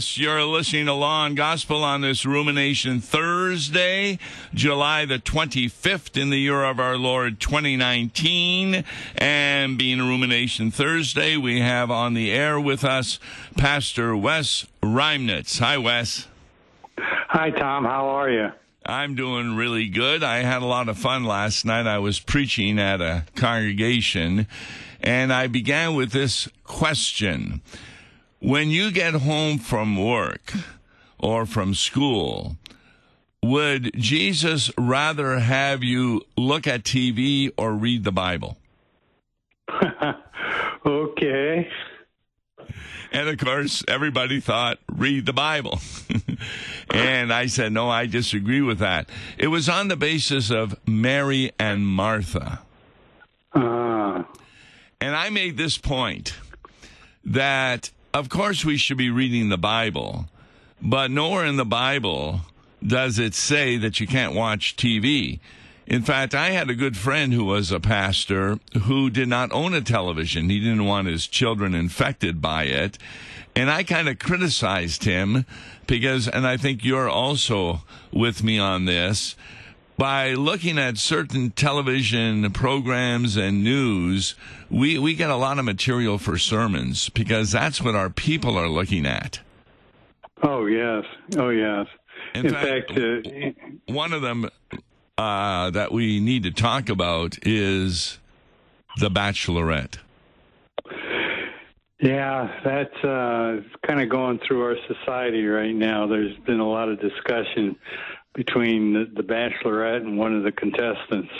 Yes, you're listening to Law and Gospel on this Rumination Thursday, July the 25th in the year of our Lord 2019. And being a Rumination Thursday, we have on the air with us Pastor Wes Reimnitz. Hi, Wes. Hi, Tom. How are you? I'm doing really good. I had a lot of fun last night. I was preaching at a congregation, and I began with this question. When you get home from work or from school, would Jesus rather have you look at TV or read the Bible? okay. And of course, everybody thought, read the Bible. and I said, no, I disagree with that. It was on the basis of Mary and Martha. Uh, And I made this point that, of course, we should be reading the Bible, but nowhere in the Bible does it say that you can't watch TV. In fact, I had a good friend who was a pastor who did not own a television. He didn't want his children infected by it. And I kind of criticized him because, and I think you're also with me on this, by looking at certain television programs and news, we, we get a lot of material for sermons because that's what our people are looking at. oh, yes. Oh, yes. In In, fact, fact, uh, One of them uh, that we need to talk about is The Bachelorette. yeah, that's uh, kind of going through our society right now. There's been a lot of discussion between the, the Bachelorette and one of the contestants.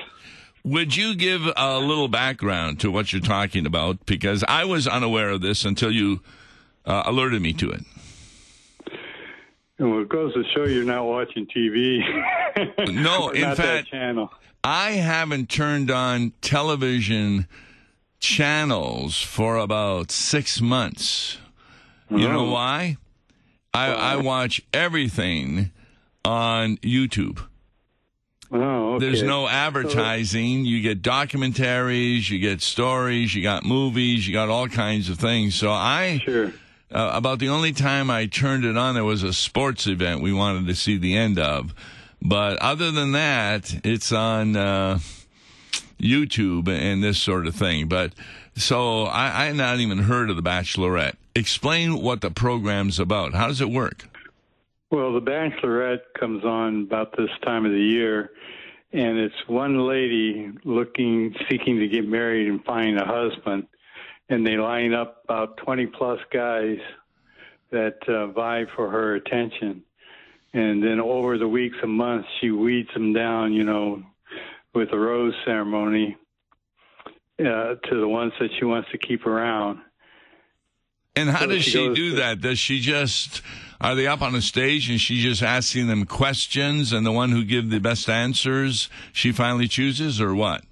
Would you give a little background to what you're talking about? Because I was unaware of this until you uh, alerted me to it. And it goes to show you're not watching TV. No, in fact-. I haven't turned on television channels for about six months. You know why? I, I watch everything on YouTube. Oh, okay. There's no advertising. You get documentaries, you get stories, you got movies, you got all kinds of things. So I, Sure. uh, about the only time I turned it on, there was a sports event we wanted to see the end of. But other than that, it's on uh, YouTube and this sort of thing. But so I, I had not even heard of The Bachelorette. Explain what the program's about. How does it work? Well, The Bachelorette comes on about this time of the year, and it's one lady looking, seeking to get married and find a husband, and they line up about 20 plus guys that uh, vie for her attention. And then over the weeks and months, she weeds them down, you know, with a rose ceremony uh, to the ones that she wants to keep around. And how So does she she do to- that? Does she just are they up on a stage and she's just asking them questions and the one who give the best answers she finally chooses or what?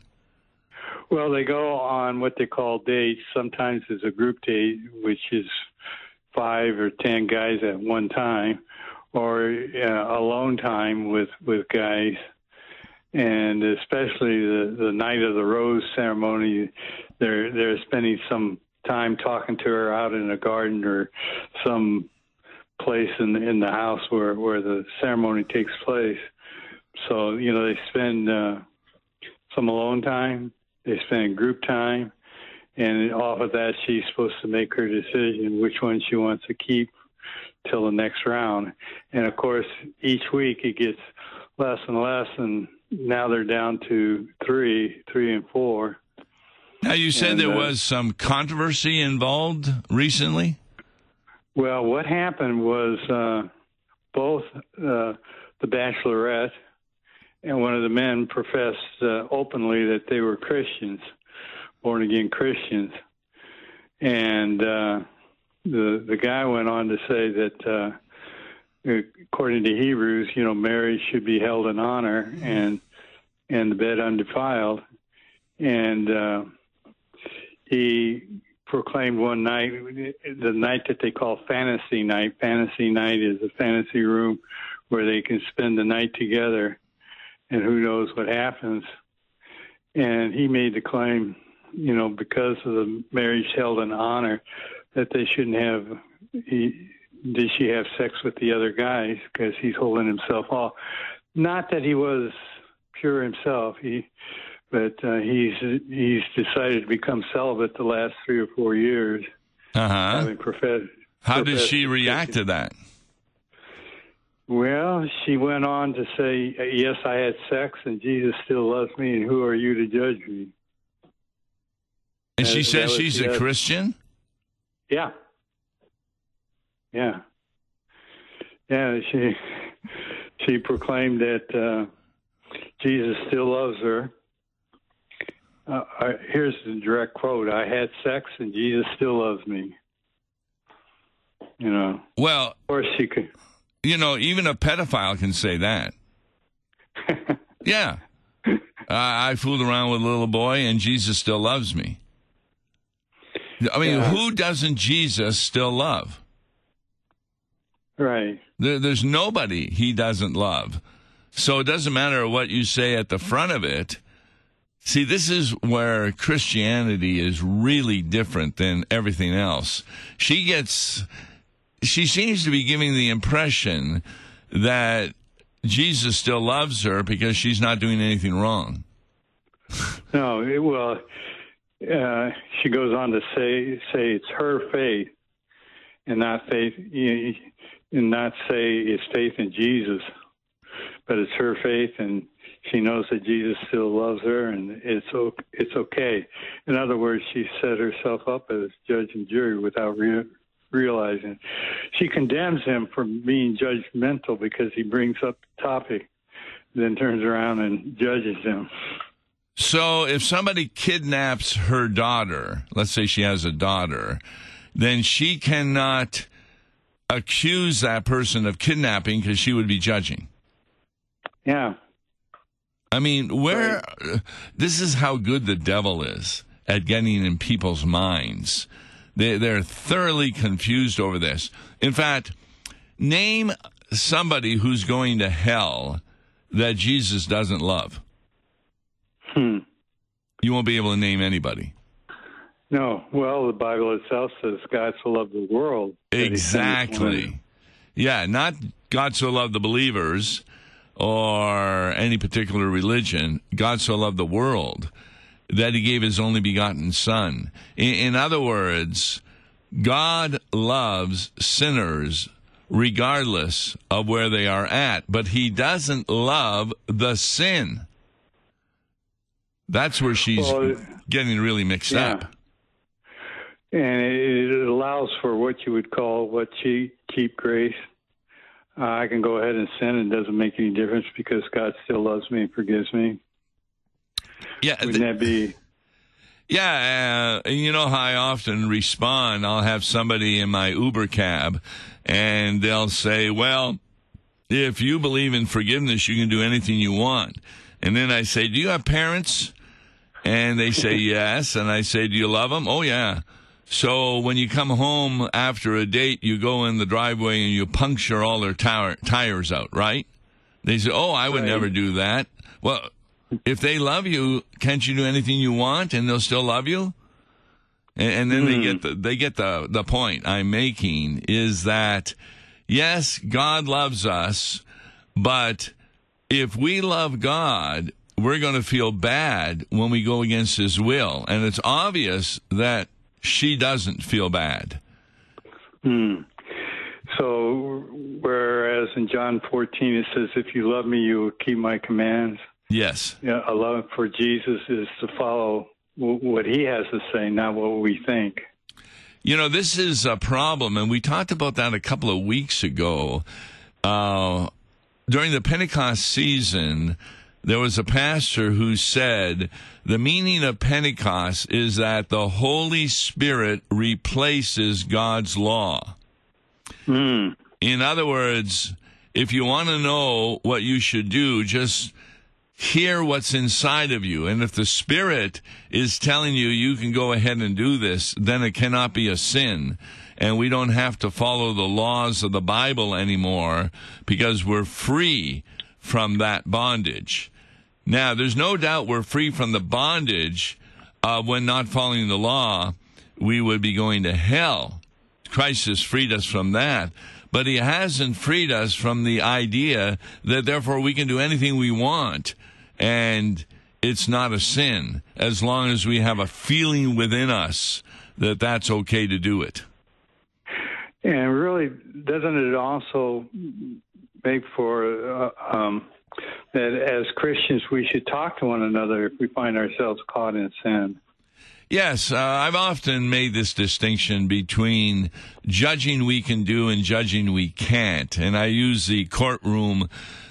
Well, they go on what they call dates. Sometimes it's a group date, which is five or ten guys at one time, or uh, alone time with with guys. And especially the the night of the rose ceremony, they're they're spending some time talking to her out in a garden or some place in the, in the house where where the ceremony takes place. So you know they spend uh, some alone time they spend group time, and off of that, she's supposed to make her decision which one she wants to keep till the next round. And of course, each week it gets less and less, and now they're down to three, three and four. Now you said And, there uh, was some controversy involved recently. Well, what happened was uh, both uh, the Bachelorette and one of the men professed uh, openly that they were Christians, born again Christians, and uh, the the guy went on to say that uh, according to Hebrews, you know, marriage should be held in honor and and the bed undefiled, and uh, he proclaimed one night, the night that they call fantasy night. Fantasy night is a fantasy room where they can spend the night together, and who knows what happens. And he made the claim, you know, because of the marriage held in honor, that they shouldn't have he, did she have sex with the other guys because he's holding himself off. Not that he was pure himself. He, but uh, he's he's decided to become celibate the last three or four years. Uh huh. Having professed. How did she react to that? Well, she went on to say, "Yes, I had sex, and Jesus still loves me. And who are you to judge me?" And she says she's a. Christian. Yeah. Yeah. Yeah, she she proclaimed that uh, Jesus still loves her. Uh, I, here's the direct quote: "I had sex, and Jesus still loves me." You know, Well, of course she could. you know, even a pedophile can say that. Yeah. I I fooled around with a little boy, and Jesus still loves me. I mean, Yeah. who doesn't Jesus still love? right. There, there's nobody he doesn't love. So it doesn't matter what you say at the front of it. See, this is where Christianity is really different than everything else. She gets, she seems to be giving the impression that Jesus still loves her because she's not doing anything wrong. No, it, well, uh, she goes on to say say it's her faith, and not faith, and not say it's faith in Jesus, but it's her faith, and she knows that Jesus still loves her, and it's it's okay. In other words, she set herself up as judge and jury without re- realizing. She condemns him for being judgmental because he brings up the topic, then turns around and judges him. So if somebody kidnaps her daughter, let's say she has a daughter, then she cannot accuse that person of kidnapping because she would be judging. Yeah. I mean, where this is how good the devil is at getting in people's minds. They they're thoroughly confused over this. In fact, name somebody who's going to hell that Jesus doesn't love. Hmm. You won't be able to name anybody. No, well, the Bible itself says God so loved the world. that he sent his one- Exactly. Yeah, not God so loved the believers or any particular religion. God so loved the world that he gave his only begotten Son. In, in other words, God loves sinners regardless of where they are at, but he doesn't love the sin. That's where she's Well, getting really mixed yeah. up. And it allows for what you would call what cheap, cheap grace. Uh, I can go ahead and sin, and it doesn't make any difference because God still loves me and forgives me. Yeah, Wouldn't that be? Yeah, uh, you know how I often respond. I'll have somebody in my Uber cab, and they'll say, "Well, if you believe in forgiveness, you can do anything you want." And then I say, "Do you have parents?" And they say, "Yes." And I say, "Do you love them?" "Oh yeah." So when you come home after a date, you go in the driveway and you puncture all their tower, tires out, right? They say, "Oh, I would Right. never do that." Well, if they love you, can't you do anything you want and they'll still love you? And, and then they hmm. get the they get the the point I'm making is that yes, God loves us, but if we love God, we're going to feel bad when we go against His will, and it's obvious that she doesn't feel bad. Hmm. So, whereas in John 14 it says, "If you love me, you will keep my commands." Yes. Yeah, a love for Jesus is to follow w- what He has to say, not what we think. You know, this is a problem, and we talked about that a couple of weeks ago. Uh, during the Pentecost season, there was a pastor who said the meaning of Pentecost is that the Holy Spirit replaces God's law. Hmm. In other words, if you want to know what you should do, just hear what's inside of you. And if the Spirit is telling you you can go ahead and do this, then it cannot be a sin. And we don't have to follow the laws of the Bible anymore because we're free from that bondage. Now, there's no doubt we're free from the bondage when not following the law, we would be going to hell. Christ has freed us from that. but he hasn't freed us from the idea that therefore we can do anything we want and it's not a sin as long as we have a feeling within us that that's okay to do it. And really, doesn't it also make for uh, um, that as Christians we should talk to one another if we find ourselves caught in sin? Yes, uh, I've often made this distinction between judging we can do and judging we can't. And I use the courtroom,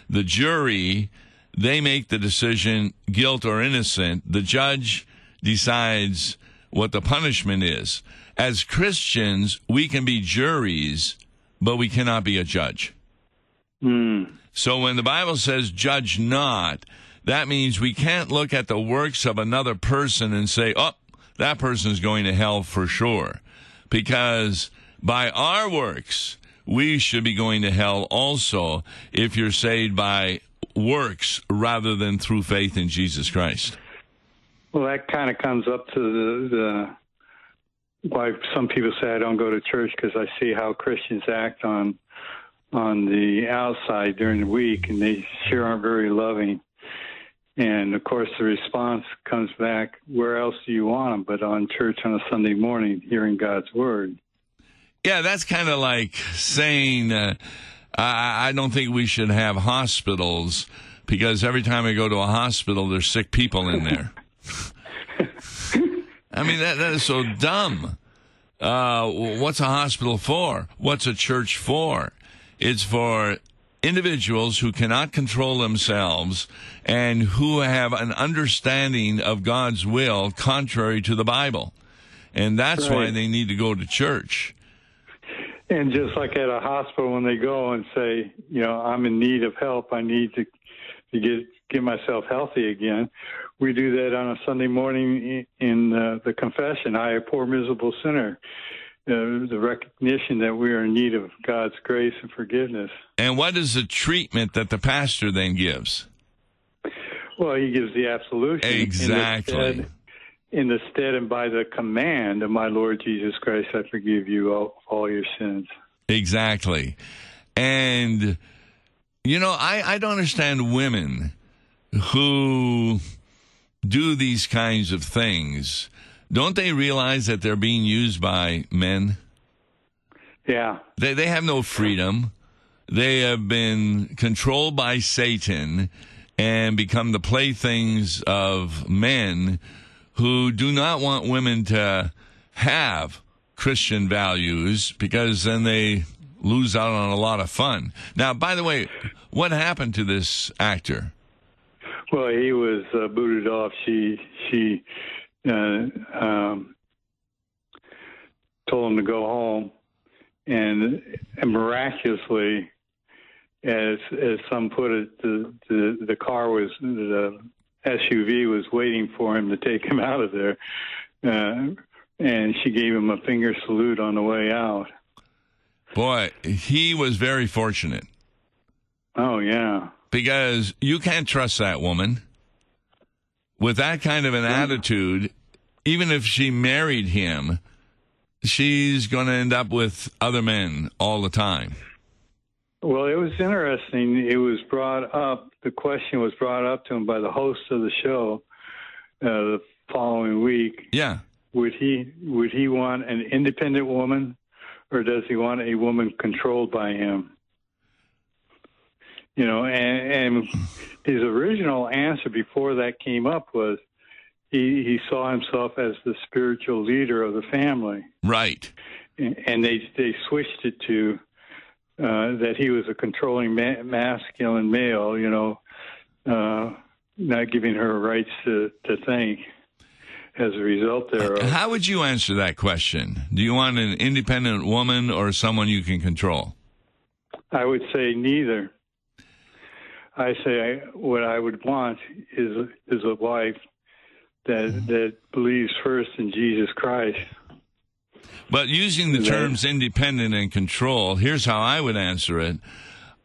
the jury, they make the decision, guilt or innocent. The judge decides what the punishment is. As Christians, we can be juries, but we cannot be a judge. Mm. So when the Bible says judge not, that means we can't look at the works of another person and say, oh, that person is going to hell for sure. Because by our works, we should be going to hell also if you're saved by works rather than through faith in Jesus Christ. Well, that kind of comes up to the, the why some people say I don't go to church because I see how Christians act on on the outside during the week, and they sure aren't very loving. And of course, the response comes back, where else do you want them but on church on a Sunday morning, hearing God's word? Yeah, that's kind of like saying, uh, I, I don't think we should have hospitals because every time I go to a hospital, there's sick people in there. I mean, that, that is so dumb. Uh, what's a hospital for? What's a church for? It's for individuals who cannot control themselves and who have an understanding of God's will contrary to the Bible. And that's right. why they need to go to church. And just like at a hospital, when they go and say, you know, I'm in need of help, I need to, to get get myself healthy again. We do that on a Sunday morning in uh, the confession. I, a poor miserable sinner, uh, the recognition that we are in need of God's grace and forgiveness. And what is the treatment that the pastor then gives? Well, he gives the absolution. Exactly. In the, stead, in the stead and by the command of my Lord Jesus Christ, I forgive you all, all your sins. Exactly. And, you know, I, I don't understand women who do these kinds of things don't they realize that they're being used by men? Yeah. They, they have no freedom. They have been controlled by Satan and become the playthings of men who do not want women to have Christian values because then they lose out on a lot of fun. Now, by the way, what happened to this actor? Well, he was uh, booted off. She she uh, um, told him to go home, and, and miraculously, as as some put it, the, the the car was the SUV was waiting for him to take him out of there, uh, and she gave him a finger salute on the way out. Boy, he was very fortunate. Oh yeah, because you can't trust that woman with that kind of an attitude, even if she married him, she's going to end up with other men all the time. Well, it was interesting. It was brought up, the question was brought up to him by the host of the show uh, the following week. Yeah. Would he would he want an independent woman or does he want a woman controlled by him? You know, and, and his original answer before that came up was he, he saw himself as the spiritual leader of the family. Right. And they they switched it to uh, that he was a controlling ma- masculine male. You know, uh, not giving her rights to to think. As a result thereof. How would you answer that question? Do you want an independent woman or someone you can control? I would say neither. I say I, what I would want is is a wife that that believes first in Jesus Christ. But using the terms independent and control, here's how I would answer it.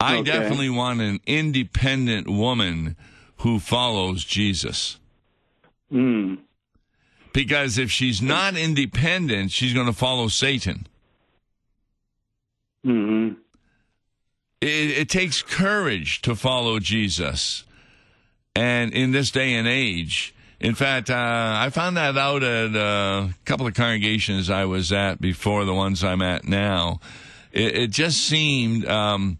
I okay. definitely want an independent woman who follows Jesus. Mm. Because if she's not independent, she's going to follow Satan. Mm-hmm. It, it takes courage to follow Jesus. And in this day and age, in fact, uh, I found that out at a couple of congregations I was at before the ones I'm at now. It, it just seemed um,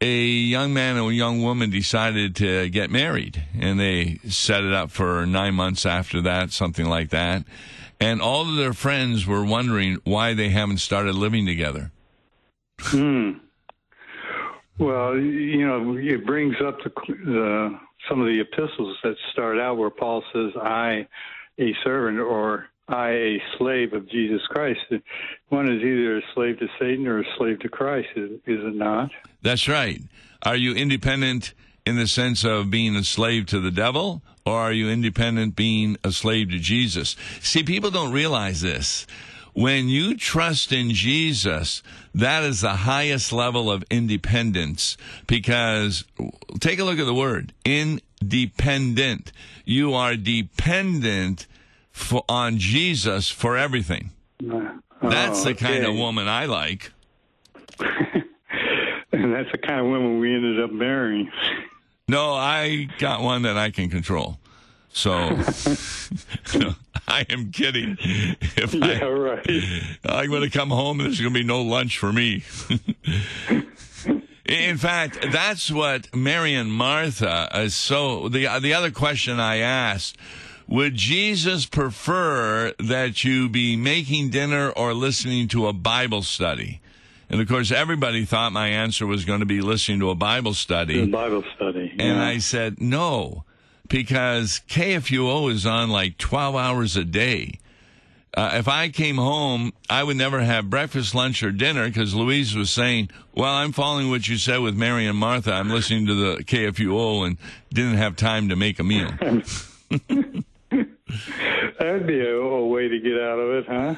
a young man and a young woman decided to get married, and they set it up for nine months after that, something like that. And all of their friends were wondering why they haven't started living together. Hmm. Well, you know, it brings up the, the some of the epistles that start out where Paul says, "I, a servant," or "I, a slave of Jesus Christ." One is either a slave to Satan or a slave to Christ. Is, is it not? That's right. Are you independent in the sense of being a slave to the devil, or are you independent being a slave to Jesus? See, people don't realize this. When you trust in Jesus, that is the highest level of independence because take a look at the word independent. You are dependent for, on Jesus for everything. Oh, That's the kind of woman I like. and that's the kind of woman we ended up marrying. No, I got one that I can control. So I am kidding. If Yeah, I, right. I'm going to come home and there's going to be no lunch for me. In fact, that's what Mary and Martha is so. The, uh, the other question I asked would Jesus prefer that you be making dinner or listening to a Bible study? And of course, everybody thought my answer was going to be listening to a Bible study. The Bible study. And. I said, no, because KFUO is on like 12 hours a day. Uh, if I came home, I would never have breakfast, lunch, or dinner because Louise was saying, Well, I'm following what you said with Mary and Martha. I'm listening to the KFUO and didn't have time to make a meal. That'd be a, a way to get out of it, huh?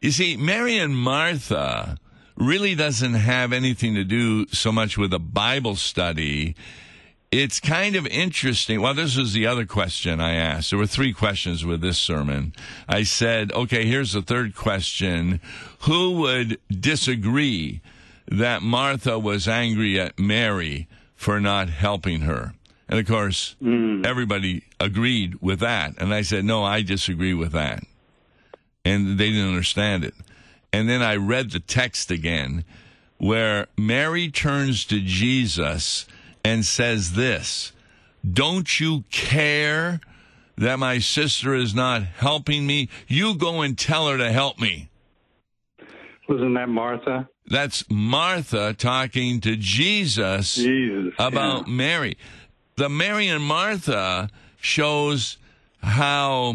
You see, Mary and Martha really doesn't have anything to do so much with a Bible study. It's kind of interesting. Well, this was the other question I asked. There were three questions with this sermon. I said, okay, here's the third question. Who would disagree that Martha was angry at Mary for not helping her? And of course, hmm. everybody agreed with that. And I said, no, I disagree with that. And they didn't understand it. And then I read the text again where Mary turns to Jesus and says this Don't you care that my sister is not helping me? You go and tell her to help me. Wasn't that Martha? That's Martha talking to Jesus Jesus. about yeah. Mary. The Mary and Martha shows how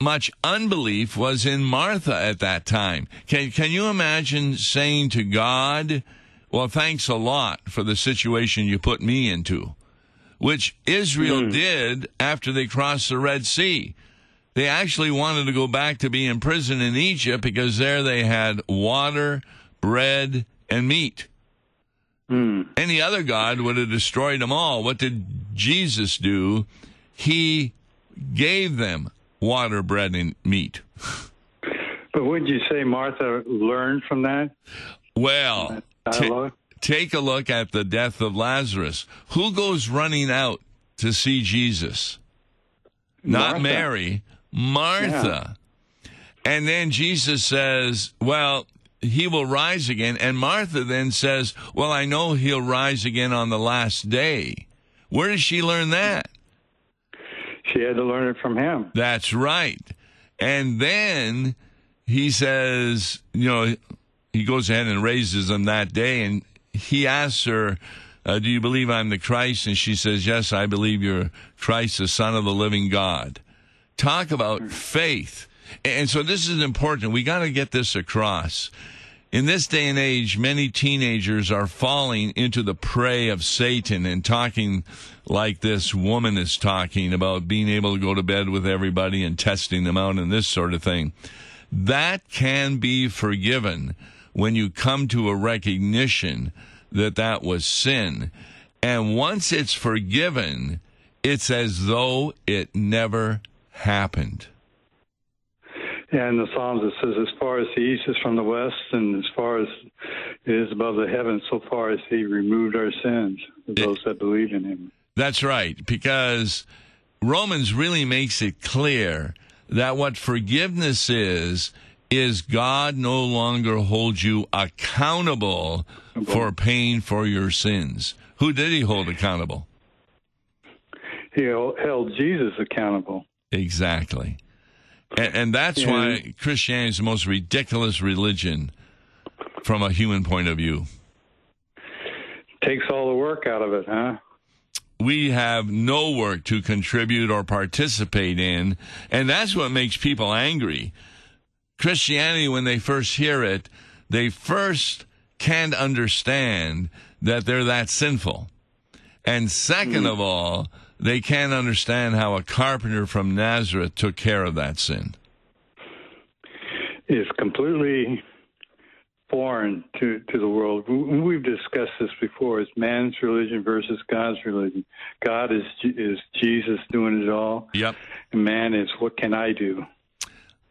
much unbelief was in Martha at that time. Can can you imagine saying to God, "Well, thanks a lot for the situation you put me into," which Israel hmm. did after they crossed the Red Sea. They actually wanted to go back to be in prison in Egypt because there they had water, bread, and meat. Hmm. Any other God would have destroyed them all. What did Jesus do? He gave them water, bread, and meat. But would you say Martha learned from that Well, Uh, ta- dialogue? take a look at the death of Lazarus. Who goes running out to see Jesus? Not Martha. Mary, Martha. And then Jesus says, Well, he will rise again. And Martha then says, Well, I know he'll rise again on the last day. Where did she learn that? She had to learn it from him. That's right. And then he says, you know, he goes ahead and raises them that day, and he asks her, uh, Do you believe I'm the Christ? And she says, Yes, I believe you're Christ, the Son of the living God. Talk about faith. And so this is important. We got to get this across. In this day and age, many teenagers are falling into the prey of Satan and talking like this woman is talking about being able to go to bed with everybody and testing them out and this sort of thing. That can be forgiven when you come to a recognition that that was sin. And once it's forgiven, it's as though it never happened. Yeah, in the Psalms it says, "As far as the east is from the west, and as far as it is above the heavens, so far as He removed our sins those that believe in Him." That's right, because Romans really makes it clear that what forgiveness is is God no longer holds you accountable for paying for your sins. Who did He hold accountable? He held Jesus accountable. Exactly. And, and that's yeah. why Christianity is the most ridiculous religion from a human point of view. Takes all the work out of it, huh? We have no work to contribute or participate in, and that's what makes people angry. Christianity, when they first hear it, they first can't understand that they're that sinful. And second mm. of all, they can't understand how a carpenter from Nazareth took care of that sin. It's completely foreign to, to the world. We've discussed this before. It's man's religion versus God's religion. God is is Jesus doing it all. Yep. And man is what can I do?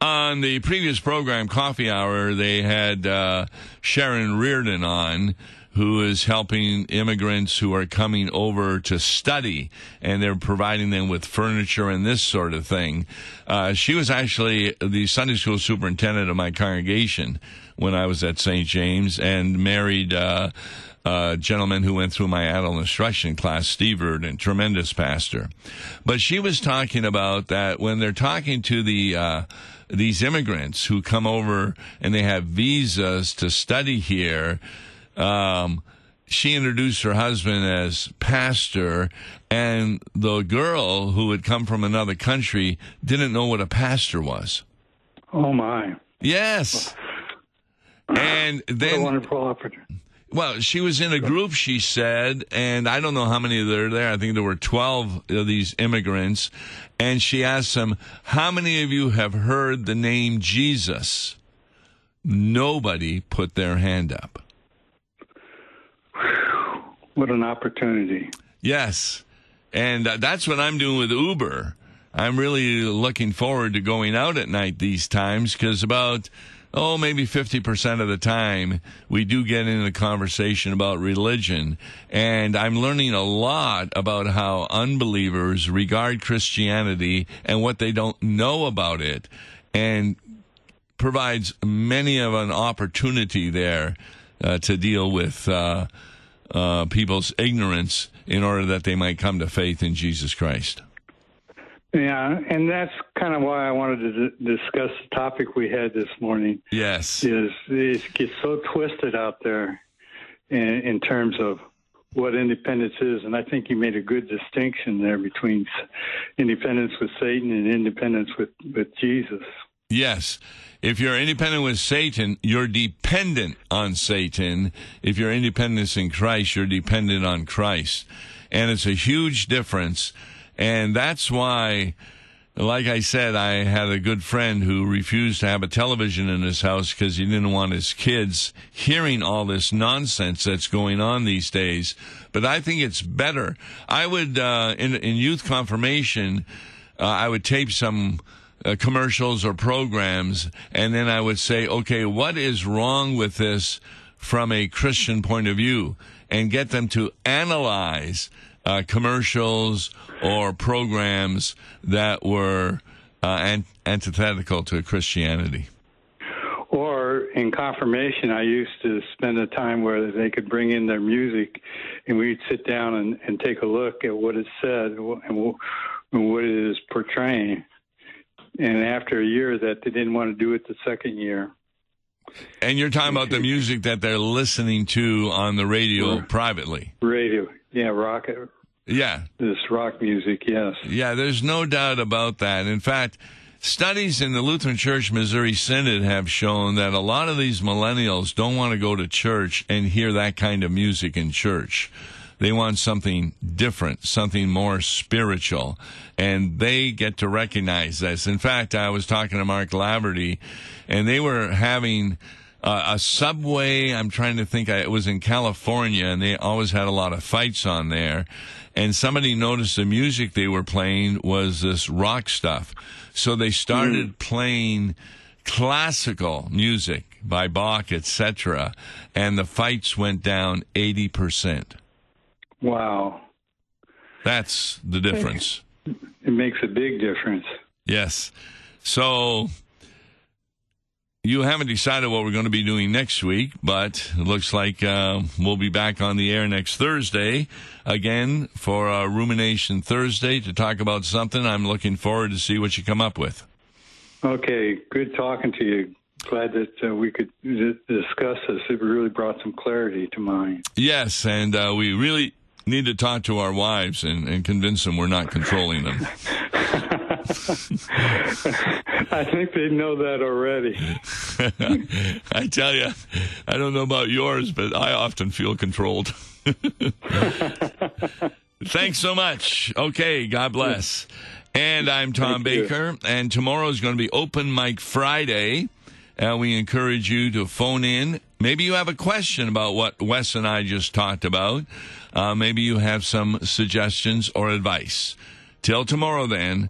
On the previous program, Coffee Hour, they had uh, Sharon Reardon on, who is helping immigrants who are coming over to study, and they're providing them with furniture and this sort of thing. Uh, she was actually the Sunday school superintendent of my congregation when I was at St. James and married. Uh, a gentleman who went through my adult instruction class, Steve Reardon, tremendous pastor. But she was talking about that when they're talking to the uh, these immigrants who come over and they have visas to study here, um, she introduced her husband as pastor, and the girl who had come from another country didn't know what a pastor was. Oh my! Yes, and then wonderful opportunity. Well, she was in a group, she said, and I don't know how many there are there. I think there were 12 of these immigrants. And she asked them, How many of you have heard the name Jesus? Nobody put their hand up. What an opportunity. Yes. And uh, that's what I'm doing with Uber. I'm really looking forward to going out at night these times because about, oh, maybe 50% of the time we do get into a conversation about religion. And I'm learning a lot about how unbelievers regard Christianity and what they don't know about it and provides many of an opportunity there uh, to deal with. Uh, uh, people's ignorance in order that they might come to faith in Jesus Christ. Yeah, and that's kind of why I wanted to d- discuss the topic we had this morning. Yes, is it gets so twisted out there in, in terms of what independence is, and I think you made a good distinction there between independence with Satan and independence with with Jesus. Yes. If you're independent with Satan, you're dependent on Satan. If you're independent in Christ, you're dependent on Christ. And it's a huge difference. And that's why, like I said, I had a good friend who refused to have a television in his house because he didn't want his kids hearing all this nonsense that's going on these days. But I think it's better. I would, uh, in, in youth confirmation, uh, I would tape some uh, commercials or programs, and then I would say, okay, what is wrong with this from a Christian point of view, and get them to analyze uh, commercials or programs that were uh, antithetical to Christianity. Or in confirmation, I used to spend a time where they could bring in their music, and we'd sit down and, and take a look at what it said and what it is portraying and after a year that they didn't want to do it the second year. And you're talking about the music that they're listening to on the radio privately. Radio, yeah, rock. Uh, yeah, this rock music, yes. Yeah, there's no doubt about that. In fact, studies in the Lutheran Church Missouri Synod have shown that a lot of these millennials don't want to go to church and hear that kind of music in church. They want something different, something more spiritual, and they get to recognize this. In fact, I was talking to Mark Laverty, and they were having uh, a subway. I'm trying to think. it was in California, and they always had a lot of fights on there. And somebody noticed the music they were playing was this rock stuff, so they started mm. playing classical music by Bach, etc., and the fights went down 80%. Wow. That's the difference. It makes a big difference. Yes. So you haven't decided what we're going to be doing next week, but it looks like uh, we'll be back on the air next Thursday again for uh, Rumination Thursday to talk about something. I'm looking forward to see what you come up with. Okay, good talking to you. Glad that uh, we could d- discuss this. It really brought some clarity to mind. Yes, and uh, we really need to talk to our wives and, and convince them we're not controlling them. I think they know that already. I tell you, I don't know about yours, but I often feel controlled. Thanks so much. Okay, God bless. And I'm Tom Thank you. Baker, and tomorrow is going to be Open Mic Friday. And we encourage you to phone in. Maybe you have a question about what Wes and I just talked about. Uh, maybe you have some suggestions or advice. Till tomorrow, then,